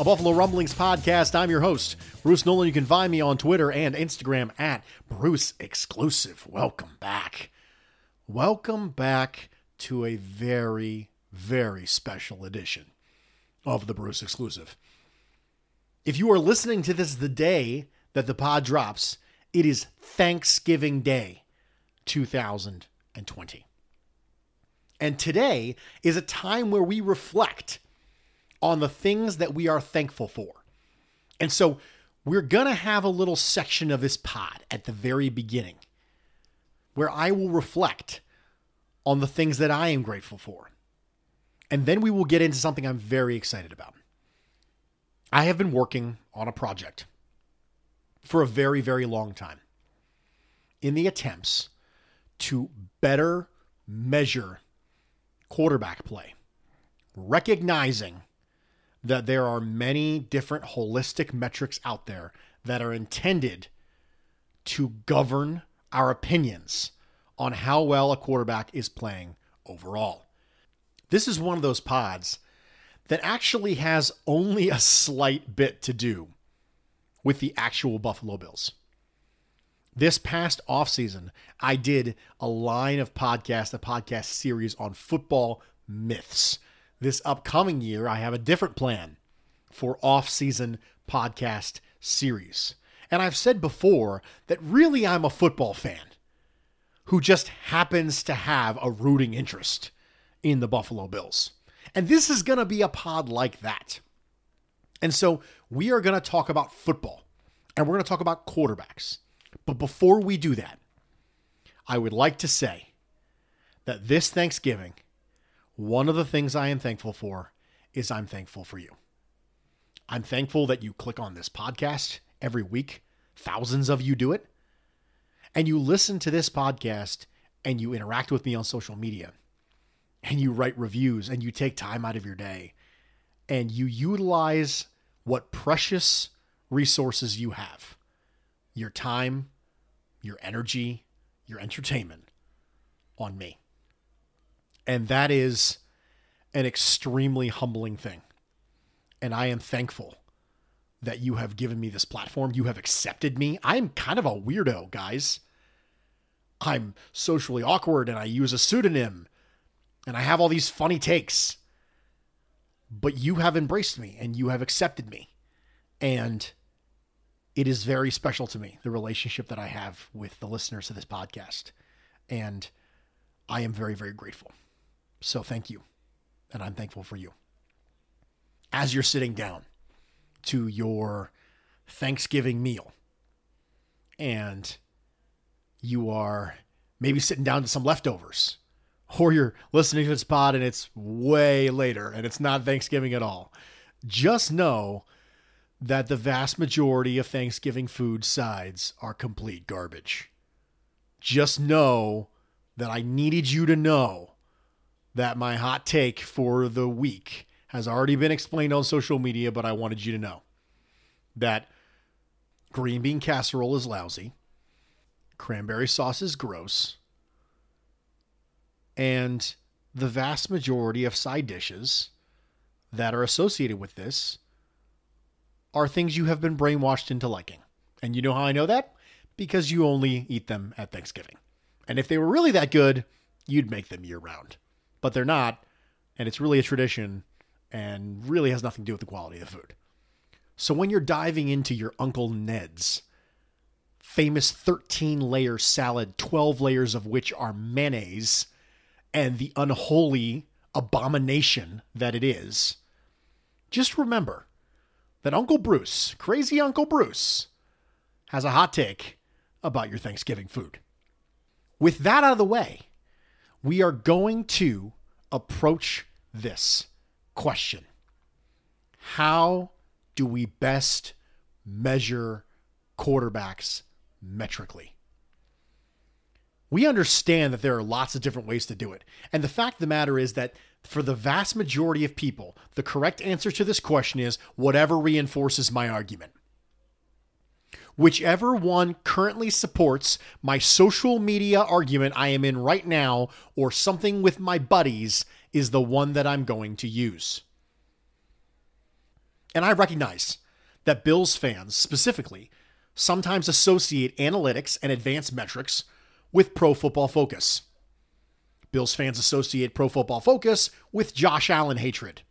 a Buffalo Rumblings podcast. I'm your host, Bruce Nolan. You can find me on Twitter and Instagram at Bruce Exclusive. Welcome back. Welcome back to a very, very special edition of the Bruce Exclusive. If you are listening to this the day that the pod drops, it is Thanksgiving Day 2020. And today is a time where we reflect on the things that we are thankful for. And so we're going to have a little section of this pod at the very beginning where I will reflect on the things that I am grateful for. And then we will get into something I'm very excited about. I have been working on a project for a very, very long time in the attempts to better measure quarterback play, recognizing that there are many different holistic metrics out there that are intended to govern our opinions on how well a quarterback is playing overall. This is one of those pods that actually has only a slight bit to do with the actual Buffalo Bills. This past offseason, I did a line of podcasts, a podcast series on football myths. This upcoming year, I have a different plan for off-season podcast series. And I've said before that really I'm a football fan who just happens to have a rooting interest in the Buffalo Bills. And this is going to be a pod like that. And so we are going to talk about football and we're going to talk about quarterbacks. But before we do that, I would like to say that this Thanksgiving, one of the things I am thankful for is I'm thankful for you. I'm thankful that you click on this podcast every week. Thousands of you do it. And you listen to this podcast and you interact with me on social media and you write reviews and you take time out of your day and you utilize what precious resources you have your time, your energy, your entertainment on me. And that is an extremely humbling thing. And I am thankful that you have given me this platform. You have accepted me. I'm kind of a weirdo, guys. I'm socially awkward and I use a pseudonym and I have all these funny takes. But you have embraced me and you have accepted me. And it is very special to me, the relationship that I have with the listeners of this podcast. And I am very, very grateful. So thank you. And I'm thankful for you. As you're sitting down to your Thanksgiving meal and you are maybe sitting down to some leftovers or you're listening to this pod and it's way later and it's not Thanksgiving at all, just know that the vast majority of Thanksgiving food sides are complete garbage. Just know that I needed you to know that my hot take for the week has already been explained on social media, but I wanted you to know that green bean casserole is lousy, cranberry sauce is gross, and the vast majority of side dishes that are associated with this are things you have been brainwashed into liking. And you know how I know that? Because you only eat them at Thanksgiving. And if they were really that good, you'd make them year round. But they're not, and it's really a tradition and really has nothing to do with the quality of the food. So when you're diving into your Uncle Ned's famous 13 layer salad, 12 layers of which are mayonnaise, and the unholy abomination that it is, just remember that Uncle Bruce, crazy Uncle Bruce, has a hot take about your Thanksgiving food. With that out of the way, we are going to approach this question How do we best measure quarterbacks metrically? We understand that there are lots of different ways to do it. And the fact of the matter is that for the vast majority of people, the correct answer to this question is whatever reinforces my argument. Whichever one currently supports my social media argument I am in right now, or something with my buddies, is the one that I'm going to use. And I recognize that Bills fans specifically sometimes associate analytics and advanced metrics with Pro Football Focus. Bills fans associate Pro Football Focus with Josh Allen hatred.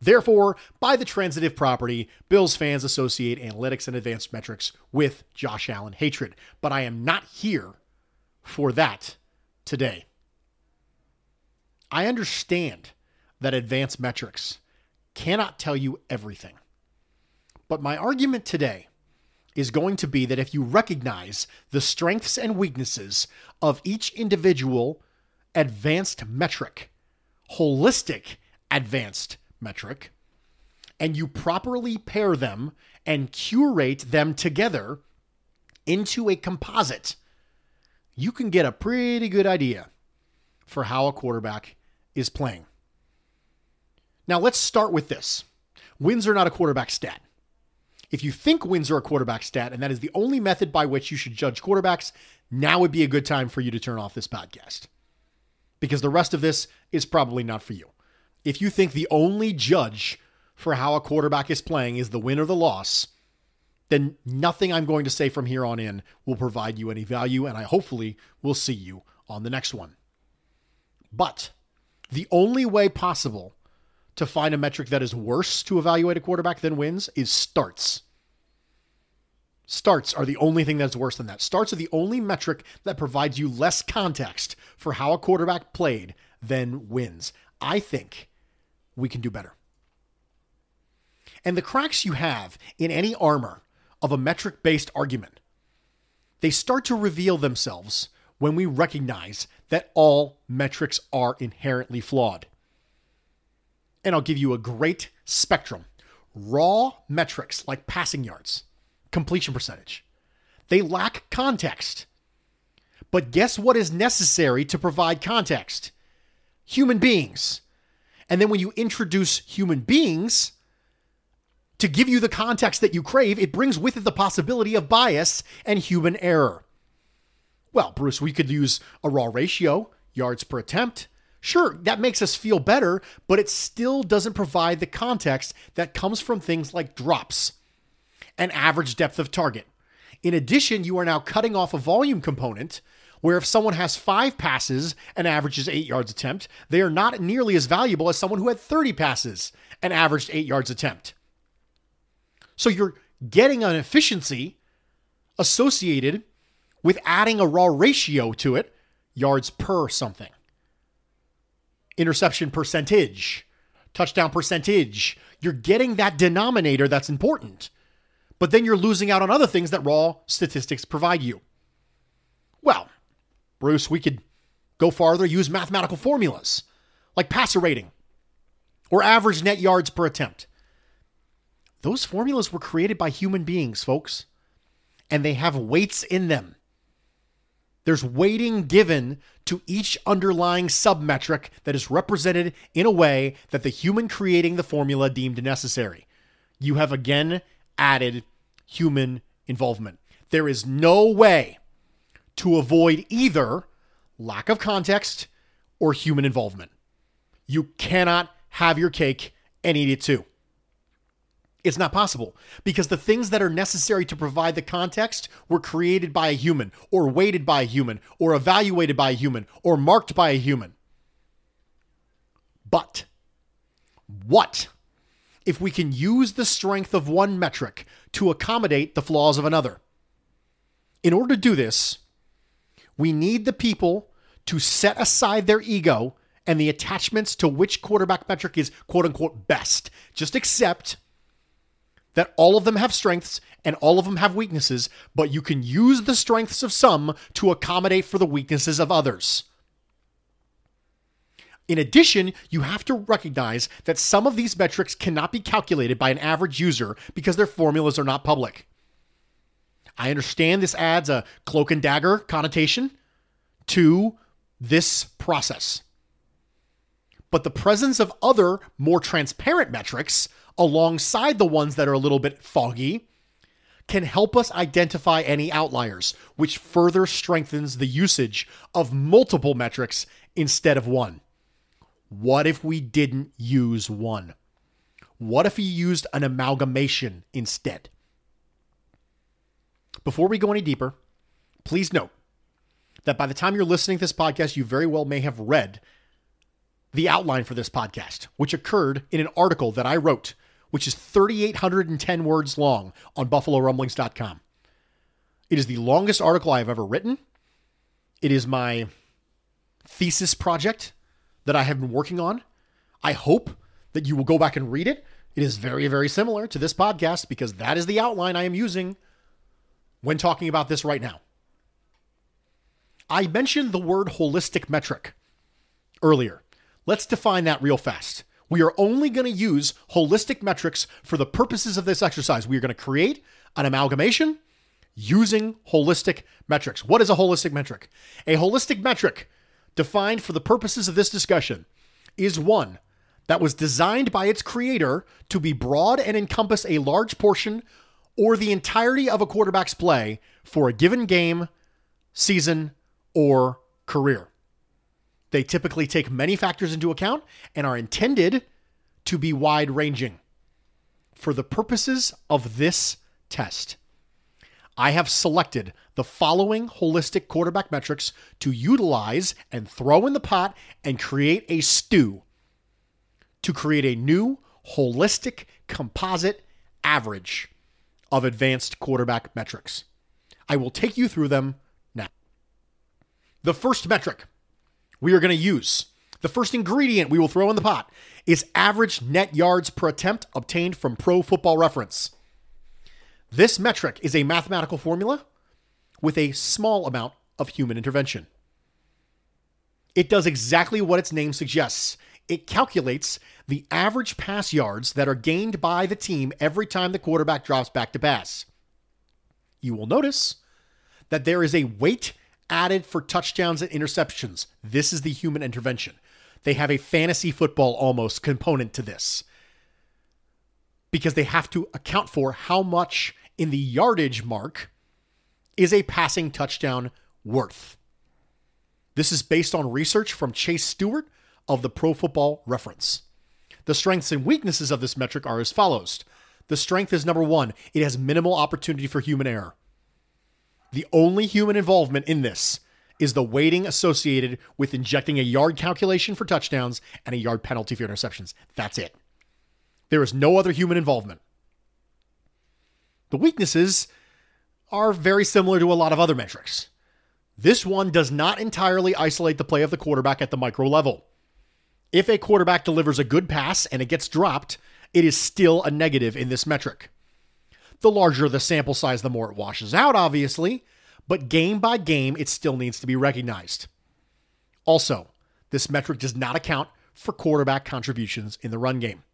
Therefore, by the transitive property, Bills fans associate analytics and advanced metrics with Josh Allen hatred. But I am not here for that today. I understand that advanced metrics cannot tell you everything. But my argument today is going to be that if you recognize the strengths and weaknesses of each individual advanced metric, holistic advanced metric, and you properly pair them and curate them together into a composite, you can get a pretty good idea for how a quarterback is playing. Now, let's start with this wins are not a quarterback stat. If you think wins are a quarterback stat, and that is the only method by which you should judge quarterbacks, now would be a good time for you to turn off this podcast. Because the rest of this is probably not for you. If you think the only judge for how a quarterback is playing is the win or the loss, then nothing I'm going to say from here on in will provide you any value, and I hopefully will see you on the next one. But the only way possible to find a metric that is worse to evaluate a quarterback than wins is starts. Starts are the only thing that's worse than that. Starts are the only metric that provides you less context for how a quarterback played than wins. I think we can do better. And the cracks you have in any armor of a metric based argument, they start to reveal themselves when we recognize that all metrics are inherently flawed and I'll give you a great spectrum. Raw metrics like passing yards, completion percentage, they lack context. But guess what is necessary to provide context? Human beings. And then when you introduce human beings to give you the context that you crave, it brings with it the possibility of bias and human error. Well, Bruce, we could use a raw ratio, yards per attempt, Sure, that makes us feel better, but it still doesn't provide the context that comes from things like drops and average depth of target. In addition, you are now cutting off a volume component where if someone has five passes and averages eight yards attempt, they are not nearly as valuable as someone who had 30 passes and averaged eight yards attempt. So you're getting an efficiency associated with adding a raw ratio to it, yards per something interception percentage, touchdown percentage. You're getting that denominator that's important. But then you're losing out on other things that raw statistics provide you. Well, Bruce, we could go farther, use mathematical formulas like passer rating or average net yards per attempt. Those formulas were created by human beings, folks, and they have weights in them. There's weighting given to each underlying submetric that is represented in a way that the human creating the formula deemed necessary. You have again added human involvement. There is no way to avoid either lack of context or human involvement. You cannot have your cake and eat it too. It's not possible because the things that are necessary to provide the context were created by a human, or weighted by a human, or evaluated by a human, or marked by a human. But what if we can use the strength of one metric to accommodate the flaws of another? In order to do this, we need the people to set aside their ego and the attachments to which quarterback metric is quote unquote best. Just accept that all of them have strengths and all of them have weaknesses, but you can use the strengths of some to accommodate for the weaknesses of others. In addition, you have to recognize that some of these metrics cannot be calculated by an average user because their formulas are not public. I understand this adds a cloak and dagger connotation to this process. But the presence of other, more transparent metrics alongside the ones that are a little bit foggy can help us identify any outliers, which further strengthens the usage of multiple metrics instead of one. What if we didn't use one? What if we used an amalgamation instead? Before we go any deeper, please note that by the time you're listening to this podcast, you very well may have read the outline for this podcast, which occurred in an article that I wrote which is 3,810 words long on BuffaloRumblings.com. It is the longest article I have ever written. It is my thesis project that I have been working on. I hope that you will go back and read it. It is very, very similar to this podcast because that is the outline I am using when talking about this right now. I mentioned the word holistic metric earlier. Let's define that real fast. We are only going to use holistic metrics for the purposes of this exercise. We are going to create an amalgamation using holistic metrics. What is a holistic metric? A holistic metric, defined for the purposes of this discussion, is one that was designed by its creator to be broad and encompass a large portion or the entirety of a quarterback's play for a given game, season, or career. They typically take many factors into account and are intended to be wide ranging. For the purposes of this test, I have selected the following holistic quarterback metrics to utilize and throw in the pot and create a stew to create a new holistic composite average of advanced quarterback metrics. I will take you through them now. The first metric we are going to use. The first ingredient we will throw in the pot is average net yards per attempt obtained from Pro Football Reference. This metric is a mathematical formula with a small amount of human intervention. It does exactly what its name suggests. It calculates the average pass yards that are gained by the team every time the quarterback drops back to pass. You will notice that there is a weight added for touchdowns and interceptions. This is the human intervention. They have a fantasy football almost component to this because they have to account for how much in the yardage mark is a passing touchdown worth. This is based on research from Chase Stuart of the Pro Football Reference. The strengths and weaknesses of this metric are as follows. The strength is number one, it has minimal opportunity for human error. The only human involvement in this is the weighting associated with injecting a yard calculation for touchdowns and a yard penalty for interceptions. That's it. There is no other human involvement. The weaknesses are very similar to a lot of other metrics. This one does not entirely isolate the play of the quarterback at the micro level. If a quarterback delivers a good pass and it gets dropped, it is still a negative in this metric. The larger the sample size, the more it washes out, obviously, but game by game, it still needs to be recognized. Also, this metric does not account for quarterback contributions in the run game.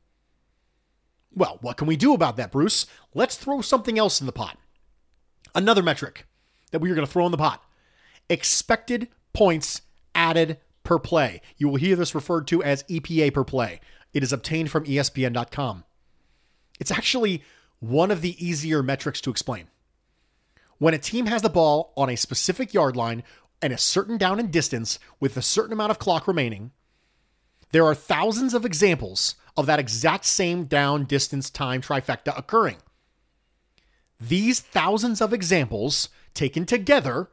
Well, what can we do about that, Bruce? Let's throw something else in the pot. Another metric that we are going to throw in the pot expected points added per play. You will hear this referred to as EPA per play. It is obtained from ESPN.com. It's actually one of the easier metrics to explain. When a team has the ball on a specific yard line and a certain down and distance with a certain amount of clock remaining, there are thousands of examples of that exact same down, distance, time trifecta occurring. These thousands of examples taken together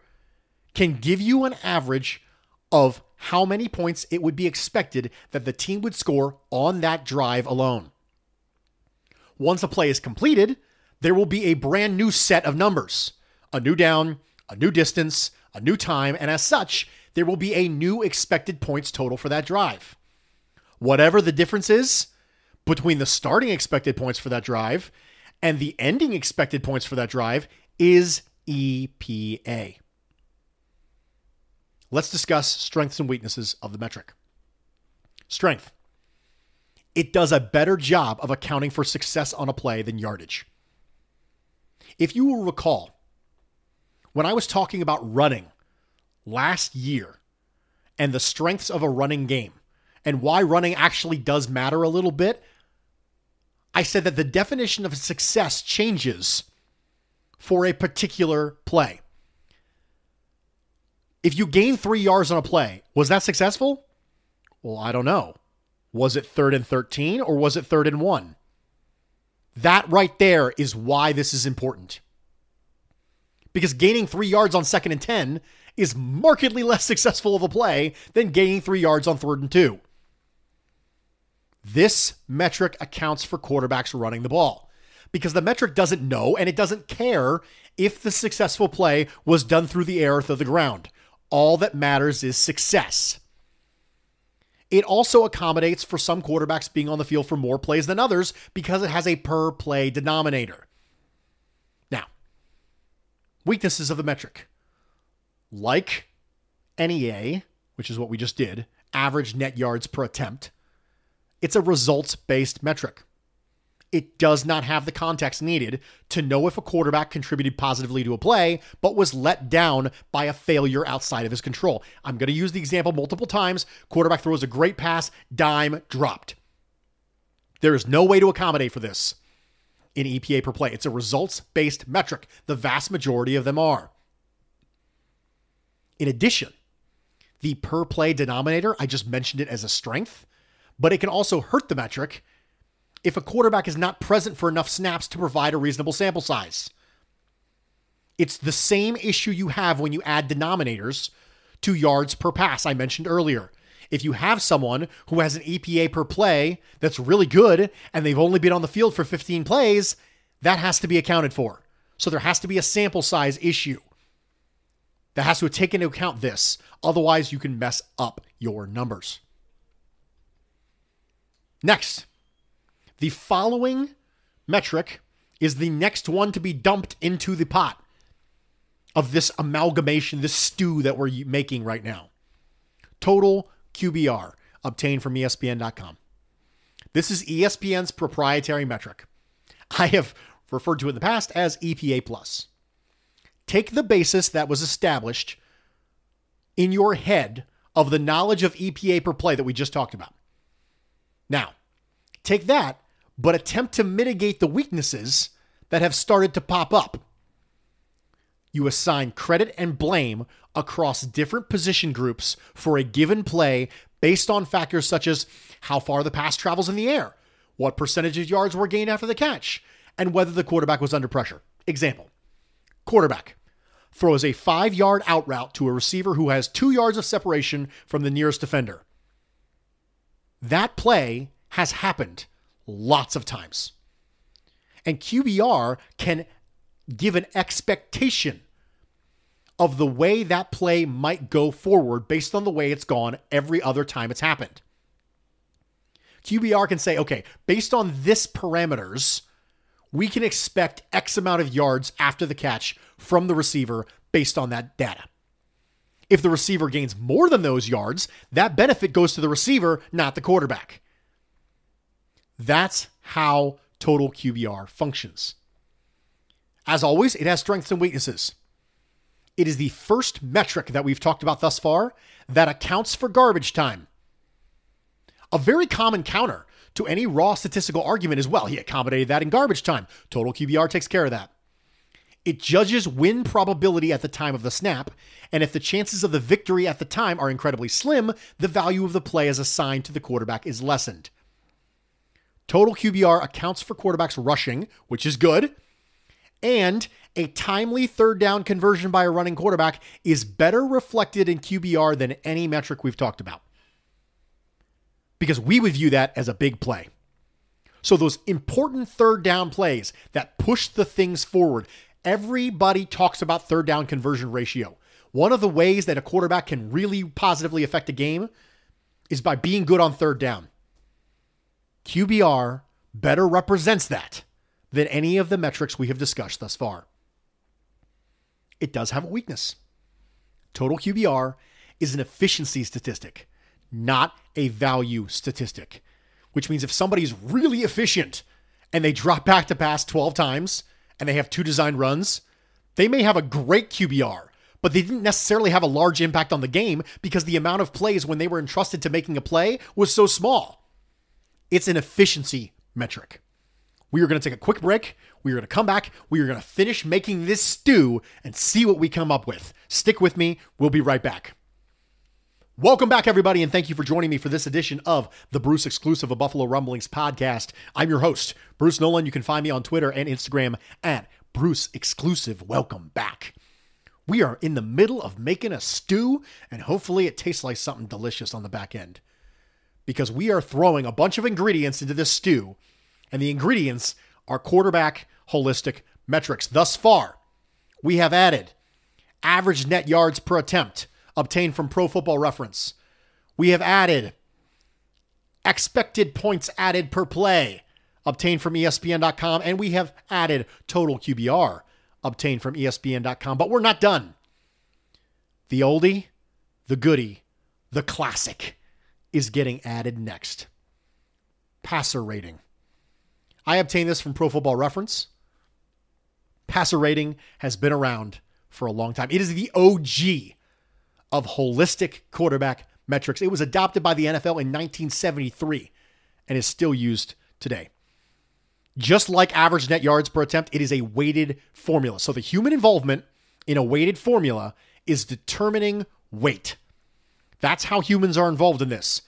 can give you an average of how many points it would be expected that the team would score on that drive alone. Once a play is completed, there will be a brand new set of numbers a new down, a new distance, a new time, and as such, there will be a new expected points total for that drive. Whatever the difference is between the starting expected points for that drive and the ending expected points for that drive is EPA. Let's discuss strengths and weaknesses of the metric. Strength. It does a better job of accounting for success on a play than yardage. If you will recall, when I was talking about running last year and the strengths of a running game and why running actually does matter a little bit, I said that the definition of success changes for a particular play. If you gain three yards on a play, was that successful? Well, I don't know. Was it third and 13 or was it third and one? That right there is why this is important. Because gaining three yards on second and 10 is markedly less successful of a play than gaining three yards on third and two. This metric accounts for quarterbacks running the ball because the metric doesn't know and it doesn't care if the successful play was done through the air or through the ground. All that matters is success. It also accommodates for some quarterbacks being on the field for more plays than others because it has a per play denominator. Now, weaknesses of the metric. Like ANY/A, which is what we just did, average net yards per attempt, it's a results based metric. It does not have the context needed to know if a quarterback contributed positively to a play, but was let down by a failure outside of his control. I'm going to use the example multiple times. Quarterback throws a great pass, dime dropped. There is no way to accommodate for this in EPA per play. It's a results based metric. The vast majority of them are. In addition, the per play denominator, I just mentioned it as a strength, but it can also hurt the metric if a quarterback is not present for enough snaps to provide a reasonable sample size. It's the same issue you have when you add denominators to yards per pass I mentioned earlier. If you have someone who has an EPA per play that's really good and they've only been on the field for 15 plays, that has to be accounted for. So there has to be a sample size issue that has to take into account this. Otherwise, you can mess up your numbers. Next, the following metric is the next one to be dumped into the pot of this amalgamation, this stew that we're making right now. Total QBR obtained from ESPN.com. This is ESPN's proprietary metric. I have referred to in the past as EPA. Take the basis that was established in your head of the knowledge of EPA per play that we just talked about. Now, take that, but attempt to mitigate the weaknesses that have started to pop up. You assign credit and blame across different position groups for a given play based on factors such as how far the pass travels in the air, what percentage of yards were gained after the catch, and whether the quarterback was under pressure. Example Quarterback throws a five yard out route to a receiver who has two yards of separation from the nearest defender. That play has happened lots of times. And QBR can give an expectation of the way that play might go forward based on the way it's gone every other time it's happened. QBR can say, okay, based on this parameters, we can expect X amount of yards after the catch from the receiver based on that data. If the receiver gains more than those yards, that benefit goes to the receiver, not the quarterback. That's how total QBR functions. As always, it has strengths and weaknesses. It is the first metric that we've talked about thus far that accounts for garbage time. A very common counter to any raw statistical argument is well, he accommodated that in garbage time. Total QBR takes care of that. It judges win probability at the time of the snap, and if the chances of the victory at the time are incredibly slim, the value of the play as assigned to the quarterback is lessened. Total QBR accounts for quarterbacks rushing, which is good, and a timely third down conversion by a running quarterback is better reflected in QBR than any metric we've talked about. Because we would view that as a big play. So, those important third down plays that push the things forward, everybody talks about third down conversion ratio. One of the ways that a quarterback can really positively affect a game is by being good on third down. QBR better represents that than any of the metrics we have discussed thus far. It does have a weakness. Total QBR is an efficiency statistic, not a value statistic, which means if somebody's really efficient and they drop back to pass 12 times and they have two designed runs, they may have a great QBR, but they didn't necessarily have a large impact on the game because the amount of plays when they were entrusted to making a play was so small. It's an efficiency metric. We are going to take a quick break. We are going to come back. We are going to finish making this stew and see what we come up with. Stick with me. We'll be right back. Welcome back, everybody, and thank you for joining me for this edition of the Bruce exclusive of Buffalo Rumblings podcast. I'm your host, Bruce Nolan. You can find me on Twitter and Instagram at Bruce Exclusive. Welcome back. We are in the middle of making a stew, and hopefully it tastes like something delicious on the back end. Because we are throwing a bunch of ingredients into this stew and the ingredients are quarterback holistic metrics. Thus far, we have added average net yards per attempt obtained from Pro Football Reference. We have added expected points added per play obtained from ESPN.com, and we have added total QBR obtained from ESPN.com. But we're not done. The oldie, the goodie, the classic is getting added next. Passer rating. I obtained this from Pro Football Reference. Passer rating has been around for a long time. It is the OG of holistic quarterback metrics. It was adopted by the NFL in 1973 and is still used today. Just like average net yards per attempt, it is a weighted formula. So the human involvement in a weighted formula is determining weight. That's how humans are involved in this.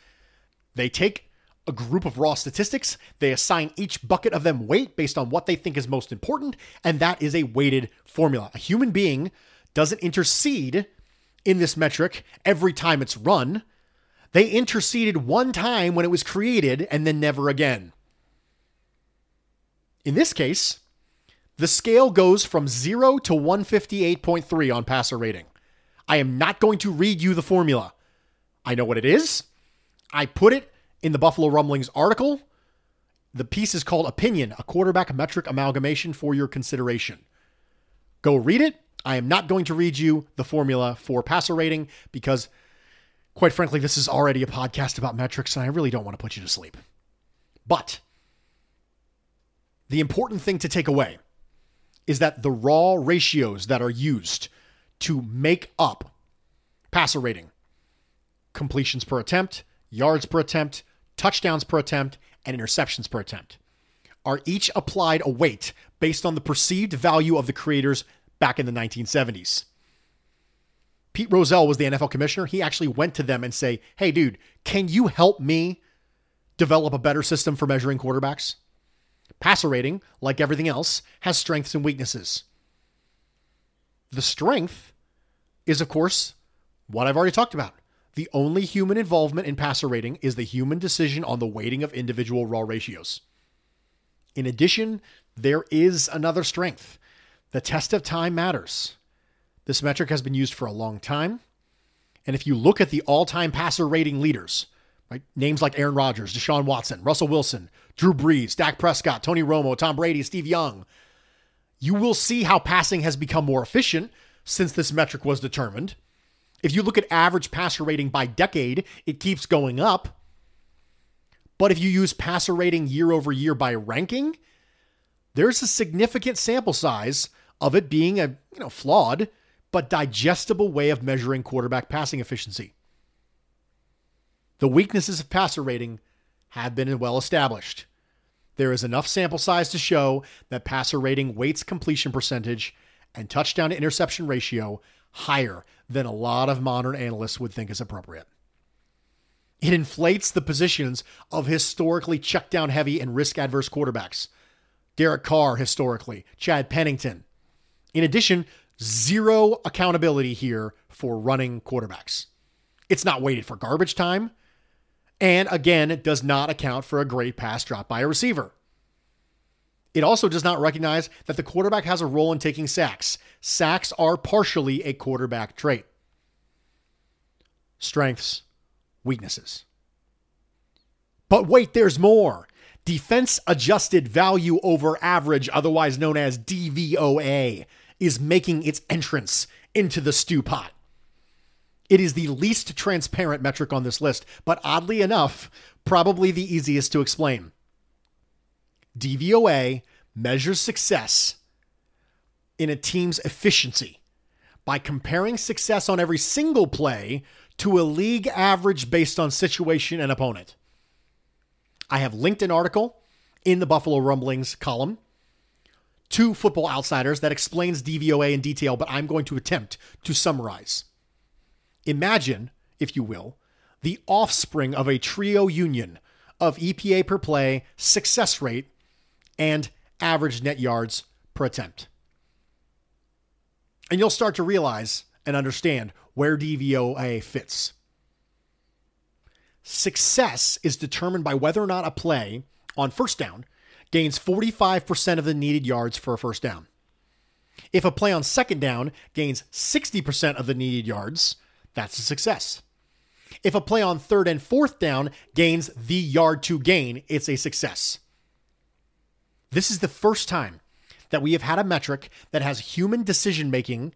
They take a group of raw statistics. They assign each bucket of them weight based on what they think is most important, and that is a weighted formula. A human being doesn't intercede in this metric every time it's run. They interceded one time when it was created and then never again. In this case, the scale goes from 0 to 158.3 on passer rating. I am not going to read you the formula. I know what it is. I put it in the Buffalo Rumblings article. The piece is called Opinion, a quarterback metric amalgamation for your consideration. Go read it. I am not going to read you the formula for passer rating because, quite frankly, this is already a podcast about metrics and I really don't want to put you to sleep. But the important thing to take away is that the raw ratios that are used to make up passer rating, completions per attempt, yards per attempt, touchdowns per attempt, and interceptions per attempt are each applied a weight based on the perceived value of the creators back in the 1970s. Pete Rozelle was the NFL commissioner. He actually went to them and say, "Hey dude, can you help me develop a better system for measuring quarterbacks?" Passer rating, like everything else, has strengths and weaknesses. The strength is of course what I've already talked about. The only human involvement in passer rating is the human decision on the weighting of individual raw ratios. In addition, there is another strength. The test of time matters. This metric has been used for a long time. And if you look at the all time passer rating leaders, right, names like Aaron Rodgers, Deshaun Watson, Russell Wilson, Drew Brees, Dak Prescott, Tony Romo, Tom Brady, Steve Young, you will see how passing has become more efficient since this metric was determined If you look at average passer rating by decade, it keeps going up. But if you use passer rating year over year by ranking, there's a significant sample size of it being a you know flawed but digestible way of measuring quarterback passing efficiency. The weaknesses of passer rating have been well established. There is enough sample size to show that passer rating weights completion percentage and touchdown to interception ratio higher than a lot of modern analysts would think is appropriate. It inflates the positions of historically check down heavy and risk adverse quarterbacks. Derek Carr, historically, Chad Pennington. In addition, zero accountability here for running quarterbacks. It's not weighted for garbage time. And again, it does not account for a great pass drop by a receiver. It also does not recognize that the quarterback has a role in taking sacks. Sacks are partially a quarterback trait. Strengths, weaknesses. But wait, there's more. Defense adjusted value over average, otherwise known as DVOA, is making its entrance into the stew pot. It is the least transparent metric on this list, but oddly enough, probably the easiest to explain. DVOA measures success in a team's efficiency by comparing success on every single play to a league average based on situation and opponent. I have linked an article in the Buffalo Rumblings column to Football Outsiders that explains DVOA in detail, but I'm going to attempt to summarize. Imagine, if you will, the offspring of a trio union of EPA per play, success rate, and average net yards per attempt. And you'll start to realize and understand where DVOA fits. Success is determined by whether or not a play on first down gains 45% of the needed yards for a first down. If a play on second down gains 60% of the needed yards, that's a success. If a play on third and fourth down gains the yard to gain, it's a success. This is the first time that we have had a metric that has human decision making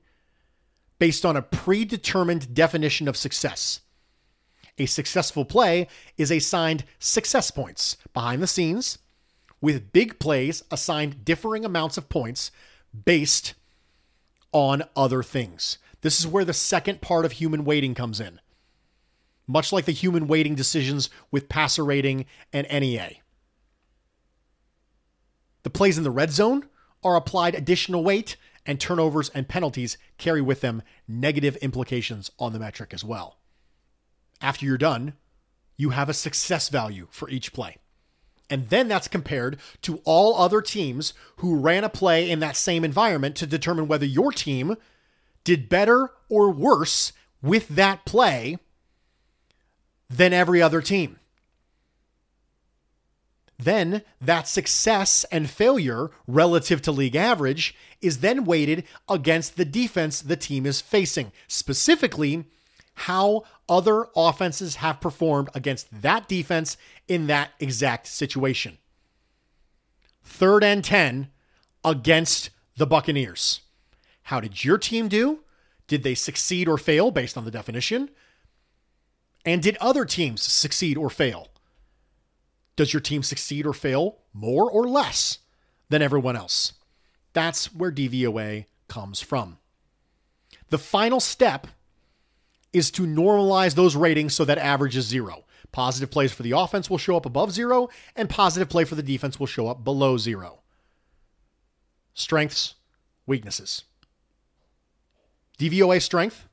based on a predetermined definition of success. A successful play is assigned success points behind the scenes, with big plays assigned differing amounts of points based on other things. This is where the second part of human weighting comes in. Much like the human weighting decisions with passer rating and ANY/A. The plays in the red zone are applied additional weight, and turnovers and penalties carry with them negative implications on the metric as well. After you're done, you have a success value for each play. And then that's compared to all other teams who ran a play in that same environment to determine whether your team did better or worse with that play than every other team. Then that success and failure relative to league average is then weighted against the defense the team is facing, specifically how other offenses have performed against that defense in that exact situation. Third and 10 against the Buccaneers. How did your team do? Did they succeed or fail based on the definition? And did other teams succeed or fail? Does your team succeed or fail more or less than everyone else? That's where DVOA comes from. The final step is to normalize those ratings so that average is zero. Positive plays for the offense will show up above zero, and positive play for the defense will show up below zero. Strengths, weaknesses. DVOA strength,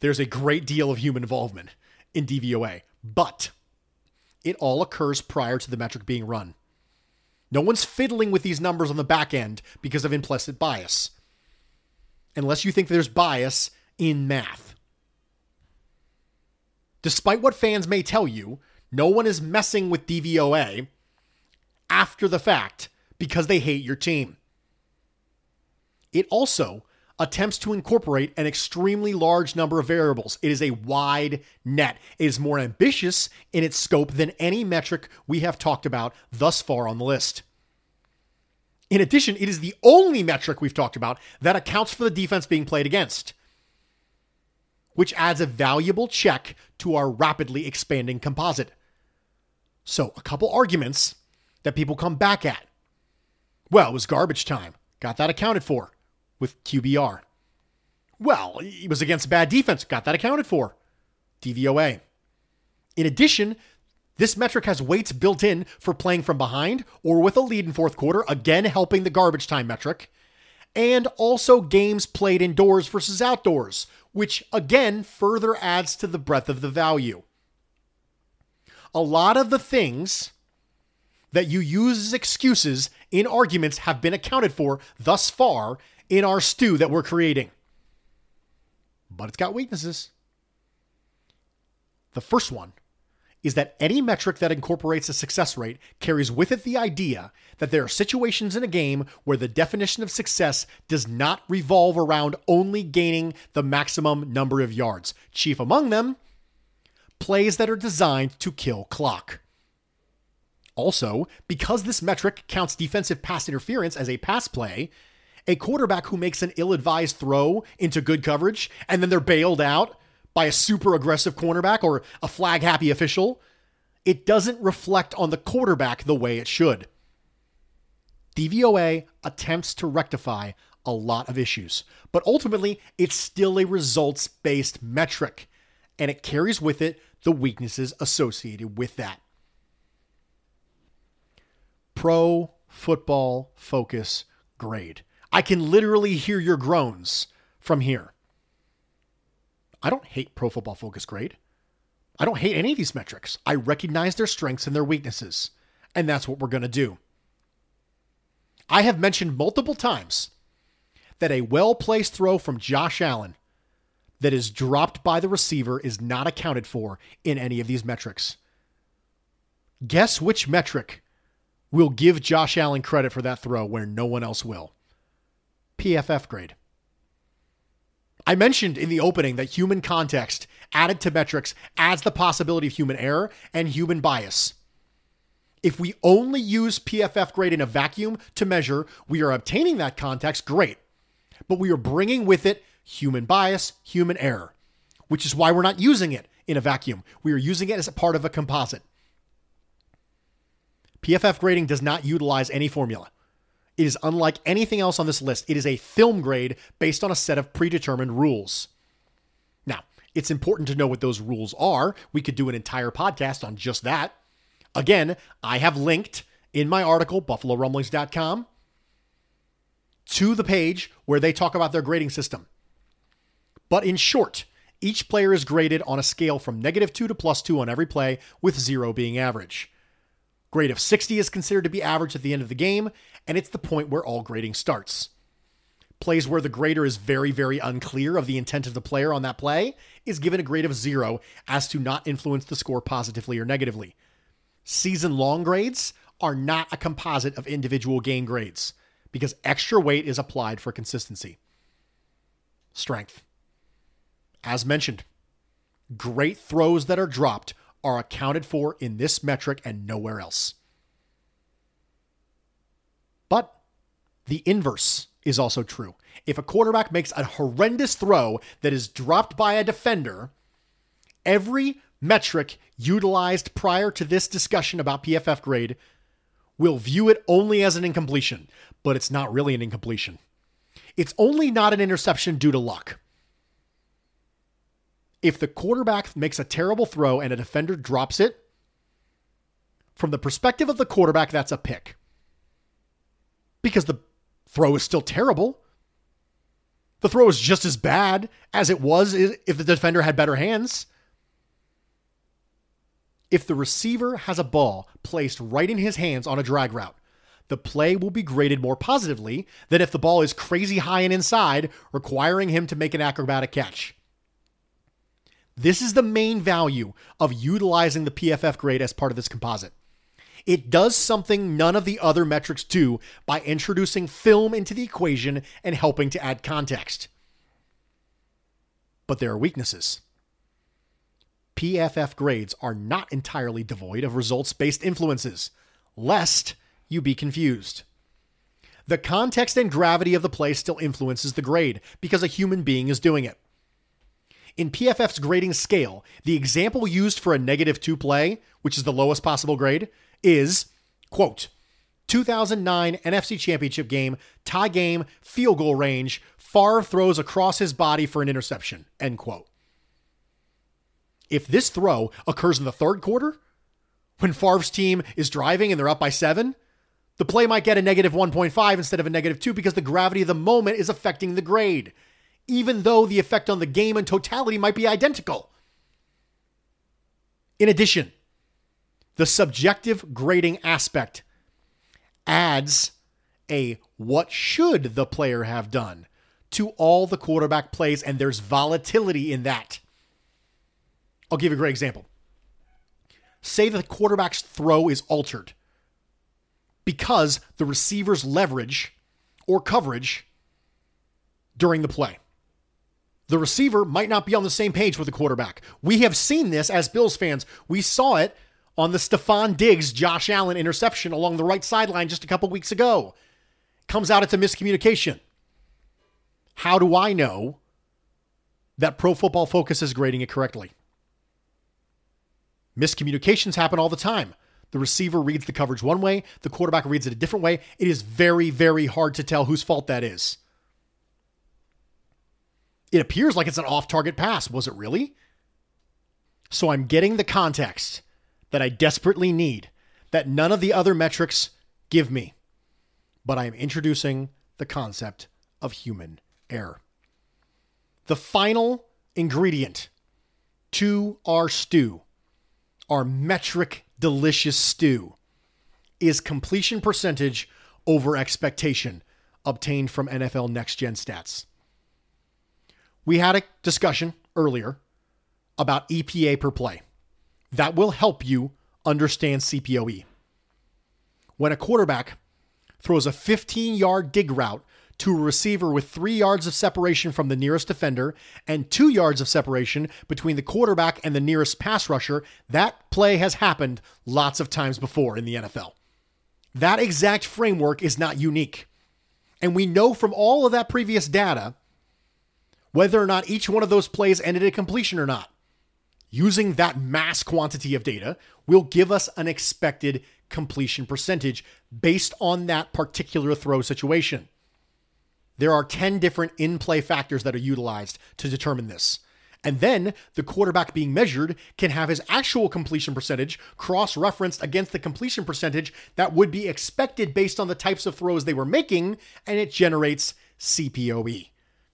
there's a great deal of human involvement in DVOA, but it all occurs prior to the metric being run. No one's fiddling with these numbers on the back end because of implicit bias, unless you think there's bias in math. Despite what fans may tell you, no one is messing with DVOA after the fact because they hate your team. It also attempts to incorporate an extremely large number of variables. It is a wide net. It is more ambitious in its scope than any metric we have talked about thus far on the list. In addition, it is the only metric we've talked about that accounts for the defense being played against. which adds a valuable check to our rapidly expanding composite. So, a couple arguments that people come back at. Well, it was garbage time. Got that accounted for with QBR. Well, he was against a bad defense. Got that accounted for. DVOA. In addition, this metric has weights built in for playing from behind or with a lead in fourth quarter, again helping the garbage time metric, and also games played indoors versus outdoors, which again further adds to the breadth of the value. A lot of the things that you use as excuses in arguments have been accounted for thus far in our stew that we're creating. But it's got weaknesses. The first one is that any metric that incorporates a success rate carries with it the idea that there are situations in a game where the definition of success does not revolve around only gaining the maximum number of yards. Chief among them, plays that are designed to kill clock. Also, because this metric counts defensive pass interference as a pass play, a quarterback who makes an ill advised throw into good coverage and then they're bailed out by a super aggressive cornerback or a flag happy official, it doesn't reflect on the quarterback the way it should. DVOA attempts to rectify a lot of issues, but ultimately it's still a results based metric, and it carries with it the weaknesses associated with that. Pro football focus grade. I can literally hear your groans from here. I don't hate Pro Football Focus grade. I don't hate any of these metrics. I recognize their strengths and their weaknesses, and that's what we're going to do. I have mentioned multiple times that a well placed throw from Josh Allen that is dropped by the receiver is not accounted for in any of these metrics. Guess which metric will give Josh Allen credit for that throw where no one else will? PFF grade. I mentioned in the opening that human context added to metrics adds the possibility of human error and human bias. If we only use PFF grade in a vacuum to measure, we are obtaining that context, great. But we are bringing with it human bias, human error, which is why we're not using it in a vacuum. We are using it as a part of a composite. PFF grading does not utilize any formula. It is unlike anything else on this list. It is a film grade based on a set of predetermined rules. Now, it's important to know what those rules are. We could do an entire podcast on just that. Again, I have linked in my article, buffalorumblings.com, to the page where they talk about their grading system. But in short, each player is graded on a scale from negative 2 to plus 2 on every play, with 0 being average. Grade of 60 is considered to be average at the end of the game, and it's the point where all grading starts. Plays where the grader is very, very unclear of the intent of the player on that play is given a grade of zero as to not influence the score positively or negatively. Season long grades are not a composite of individual game grades because extra weight is applied for consistency. Strength. As mentioned, great throws that are dropped are accounted for in this metric and nowhere else. But the inverse is also true. If a quarterback makes a horrendous throw that is dropped by a defender, every metric utilized prior to this discussion about PFF grade will view it only as an incompletion, but it's not really an incompletion. It's only not an interception due to luck. If the quarterback makes a terrible throw and a defender drops it, from the perspective of the quarterback, that's a pick. Because the throw is still terrible. The throw is just as bad as it was if the defender had better hands. If the receiver has a ball placed right in his hands on a drag route, the play will be graded more positively than if the ball is crazy high and inside, requiring him to make an acrobatic catch. This is the main value of utilizing the PFF grade as part of this composite. It does something none of the other metrics do by introducing film into the equation and helping to add context. But there are weaknesses. PFF grades are not entirely devoid of results based influences, lest you be confused. The context and gravity of the play still influences the grade because a human being is doing it. In PFF's grading scale, the example used for a negative two play, which is the lowest possible grade, is quote 2009 NFC Championship game, tie game, field goal range. Favre throws across his body for an interception. End quote. If this throw occurs in the third quarter, when Favre's team is driving and they're up by seven, the play might get a negative 1.5 instead of a negative 2 because the gravity of the moment is affecting the grade, even though the effect on the game and totality might be identical. In addition, the subjective grading aspect adds a what should the player have done to all the quarterback plays, and there's volatility in that. I'll give you a great example. Say the quarterback's throw is altered because the receiver's leverage or coverage during the play. The receiver might not be on the same page with the quarterback. We have seen this as Bills fans. We saw it on the Stefon Diggs Josh Allen interception along the right sideline just a couple weeks ago. Comes out it's a miscommunication. How do I know that Pro Football Focus is grading it correctly? Miscommunications happen all the time. The receiver reads the coverage one way, the quarterback reads it a different way. It is very, very hard to tell whose fault that is. It appears like it's an off target pass. Was it really? So I'm getting the context that I desperately need that none of the other metrics give me. But I am introducing the concept of human error. The final ingredient to our stew, our metric delicious stew, is completion percentage over expectation obtained from NFL Next Gen Stats. We had a discussion earlier about EPA per play. That will help you understand CPOE. When a quarterback throws a 15 yard dig route to a receiver with three yards of separation from the nearest defender and two yards of separation between the quarterback and the nearest pass rusher, that play has happened lots of times before in the NFL. That exact framework is not unique. And we know from all of that previous data whether or not each one of those plays ended in completion or not using that mass quantity of data will give us an expected completion percentage based on that particular throw situation. There are 10 different in play factors that are utilized to determine this. And then the quarterback being measured can have his actual completion percentage cross referenced against the completion percentage that would be expected based on the types of throws they were making, and it generates CPOE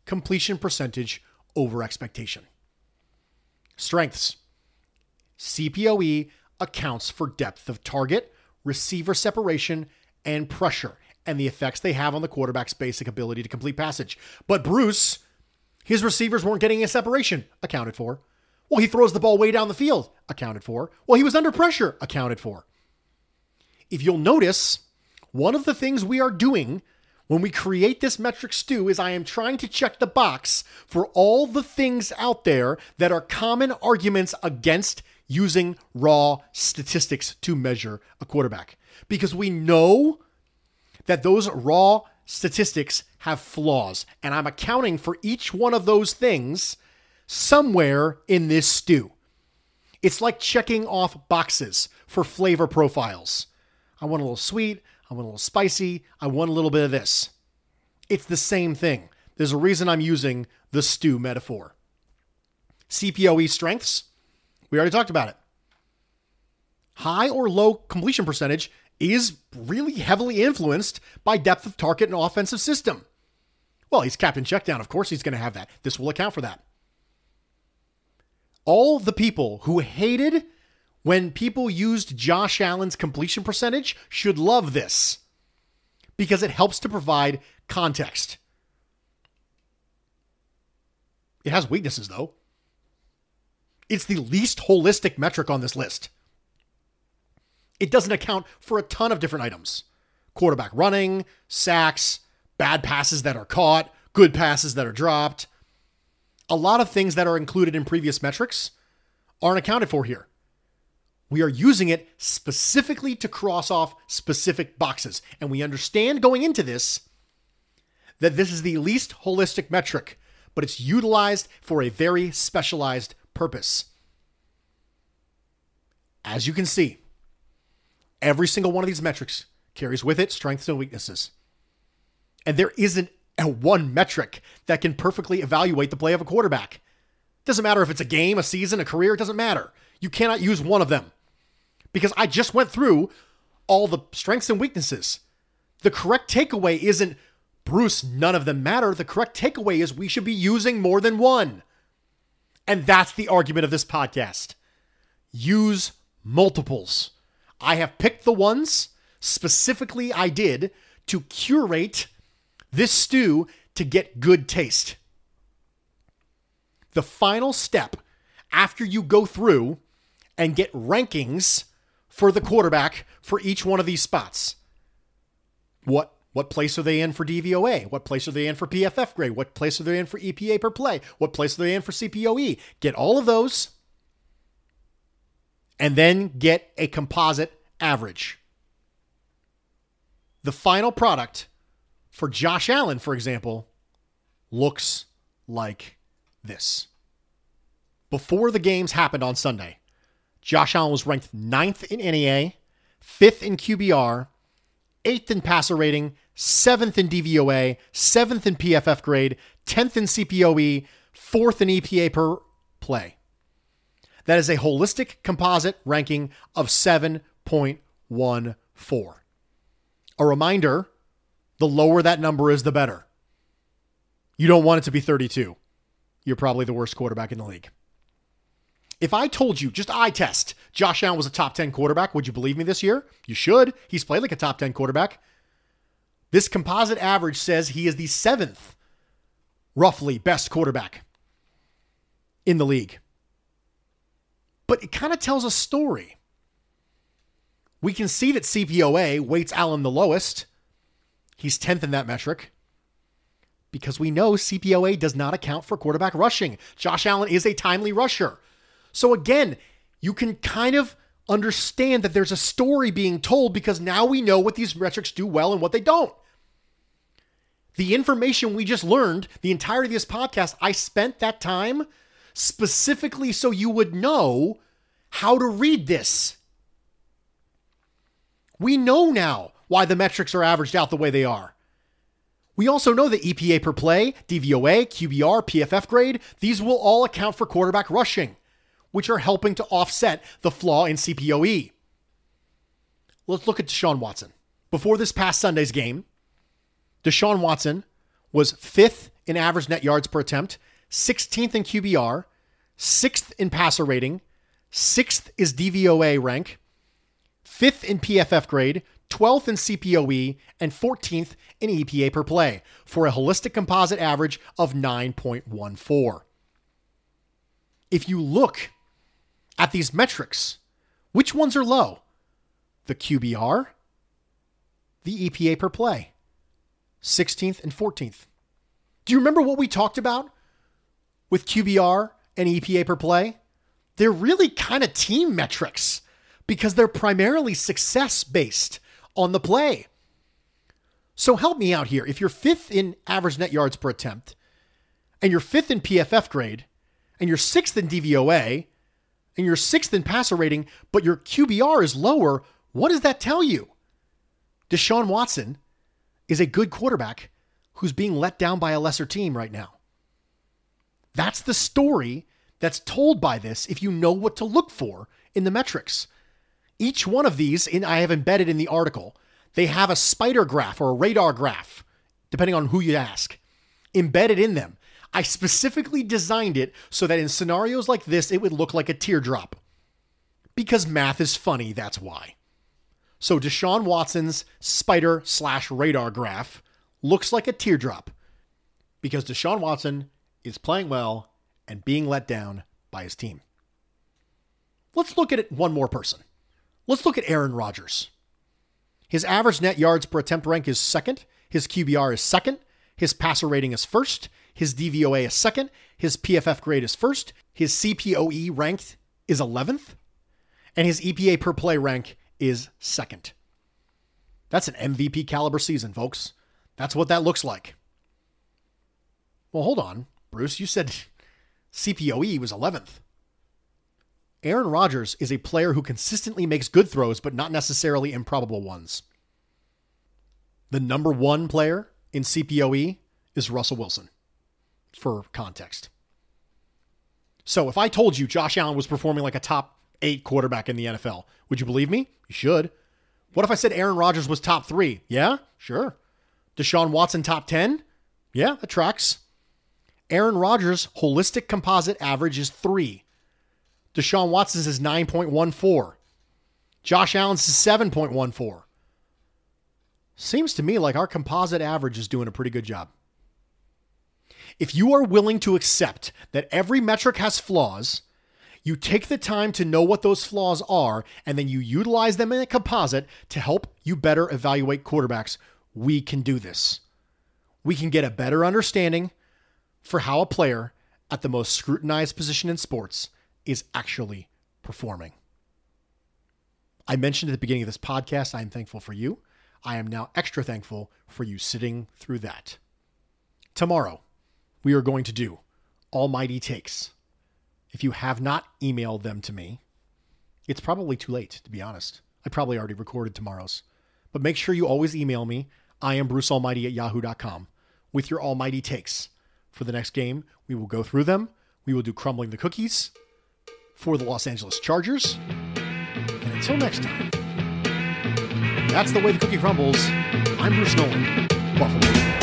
completion percentage over expectation. Strengths CPOE accounts for depth of target, receiver separation, and pressure, and the effects they have on the quarterback's basic ability to complete passage. But Bruce, his receivers weren't getting a separation, accounted for. Well, he throws the ball way down the field, accounted for. Well, he was under pressure, accounted for. If you'll notice, one of the things we are doing when we create this metric stew is I am trying to check the box for all the things out there that are common arguments against using raw statistics to measure a quarterback. Because we know that those raw statistics have flaws, and I'm accounting for each one of those things somewhere in this stew. It's like checking off boxes for flavor profiles. I want a little sweet, I want a little spicy. I want a little bit of this. It's the same thing. There's a reason I'm using the stew metaphor. CPOE strengths, we already talked about it. High or low completion percentage is really heavily influenced by depth of target and offensive system. Well, he's captain checkdown. Of course, he's going to have that. This will account for that. All the people who hated when people used Josh Allen's completion percentage should love this because it helps to provide context. It has weaknesses, though. It's the least holistic metric on this list. It doesn't account for a ton of different items quarterback running, sacks, bad passes that are caught, good passes that are dropped. A lot of things that are included in previous metrics aren't accounted for here. We are using it specifically to cross off specific boxes. And we understand going into this that this is the least holistic metric, but it's utilized for a very specialized purpose. As you can see, every single one of these metrics carries with it strengths and weaknesses. And there isn't a one metric that can perfectly evaluate the play of a quarterback. It Doesn't matter if it's a game, a season, a career, it doesn't matter. You cannot use one of them. Because I just went through all the strengths and weaknesses. The correct takeaway isn't, Bruce, none of them matter. The correct takeaway is we should be using more than one. And that's the argument of this podcast. Use multiples. I have picked the ones, specifically, I did, to curate this stew to get good taste. The final step after you go through and get rankings for the quarterback for each one of these spots. What what place are they in for DVOA? What place are they in for PFF grade? What place are they in for EPA per play? What place are they in for CPOE? Get all of those and then get a composite average. The final product for Josh Allen, for example, looks like this. Before the games happened on Sunday, Josh Allen was ranked ninth in ANY/A, fifth in QBR, eighth in passer rating, seventh in DVOA, seventh in PFF grade, 10th in CPOE, fourth in EPA per play. That is a holistic composite ranking of 7.14. A reminder the lower that number is, the better. You don't want it to be 32. You're probably the worst quarterback in the league. If I told you, just eye test, Josh Allen was a top 10 quarterback, would you believe me this year? You should. He's played like a top 10 quarterback. This composite average says he is the seventh, roughly, best quarterback in the league. But it kind of tells a story. We can see that CPOA weights Allen the lowest. He's 10th in that metric because we know CPOA does not account for quarterback rushing. Josh Allen is a timely rusher. So again, you can kind of understand that there's a story being told because now we know what these metrics do well and what they don't. The information we just learned, the entirety of this podcast, I spent that time specifically so you would know how to read this. We know now why the metrics are averaged out the way they are. We also know that EPA per play, DVOA, QBR, PFF grade, these will all account for quarterback rushing, which are helping to offset the flaw in CPOE. Let's look at Deshaun Watson. Before this past Sunday's game, Deshaun Watson was fifth in average net yards per attempt, 16th in QBR, sixth in passer rating, sixth is DVOA rank, fifth in PFF grade, 12th in CPOE, and 14th in EPA per play for a holistic composite average of 9.14. If you look at these metrics, which ones are low? The QBR, the EPA per play, 16th and 14th. Do you remember what we talked about with QBR and EPA per play? They're really kind of team metrics because they're primarily success based on the play. So help me out here. If you're fifth in average net yards per attempt, and you're fifth in PFF grade, and you're sixth in DVOA, and you're sixth in passer rating, but your QBR is lower, what does that tell you? Deshaun Watson is a good quarterback who's being let down by a lesser team right now. That's the story that's told by this if you know what to look for in the metrics. Each one of these, in I have embedded in the article, they have a spider graph or a radar graph, depending on who you ask, embedded in them. I specifically designed it so that in scenarios like this, it would look like a teardrop. Because math is funny, that's why. So Deshaun Watson's spider slash radar graph looks like a teardrop because Deshaun Watson is playing well and being let down by his team. Let's look at it one more person. Let's look at Aaron Rodgers. His average net yards per attempt rank is second. His QBR is second. His passer rating is first. His DVOA is second. His PFF grade is first. His CPOE rank is 11th. And his EPA per play rank is second. That's an MVP caliber season, folks. That's what that looks like. Well, hold on. Bruce, you said CPOE was 11th. Aaron Rodgers is a player who consistently makes good throws, but not necessarily improbable ones. The number one player in CPOE is Russell Wilson, for context. So if I told you Josh Allen was performing like a top eight quarterback in the NFL, would you believe me? You should. What if I said Aaron Rodgers was top three? Yeah, sure. Deshaun Watson top 10? Yeah, that tracks. Aaron Rodgers' holistic composite average is three. Deshaun Watson's is 9.14. Josh Allen's is 7.14. Seems to me like our composite average is doing a pretty good job. If you are willing to accept that every metric has flaws, you take the time to know what those flaws are, and then you utilize them in a composite to help you better evaluate quarterbacks, we can do this. We can get a better understanding for how a player at the most scrutinized position in sports is actually performing. I mentioned at the beginning of this podcast, I am thankful for you. I am now extra thankful for you sitting through that. Tomorrow, we are going to do Almighty Takes. If you have not emailed them to me, it's probably too late, to be honest. I probably already recorded tomorrow's. But make sure you always email me. I am Bruce Almighty at yahoo.com with your Almighty Takes. For the next game, we will go through them. We will do Crumbling the Cookies for the Los Angeles Chargers. And until next time, that's the way the cookie crumbles. I'm Bruce Nolan, Buffalo.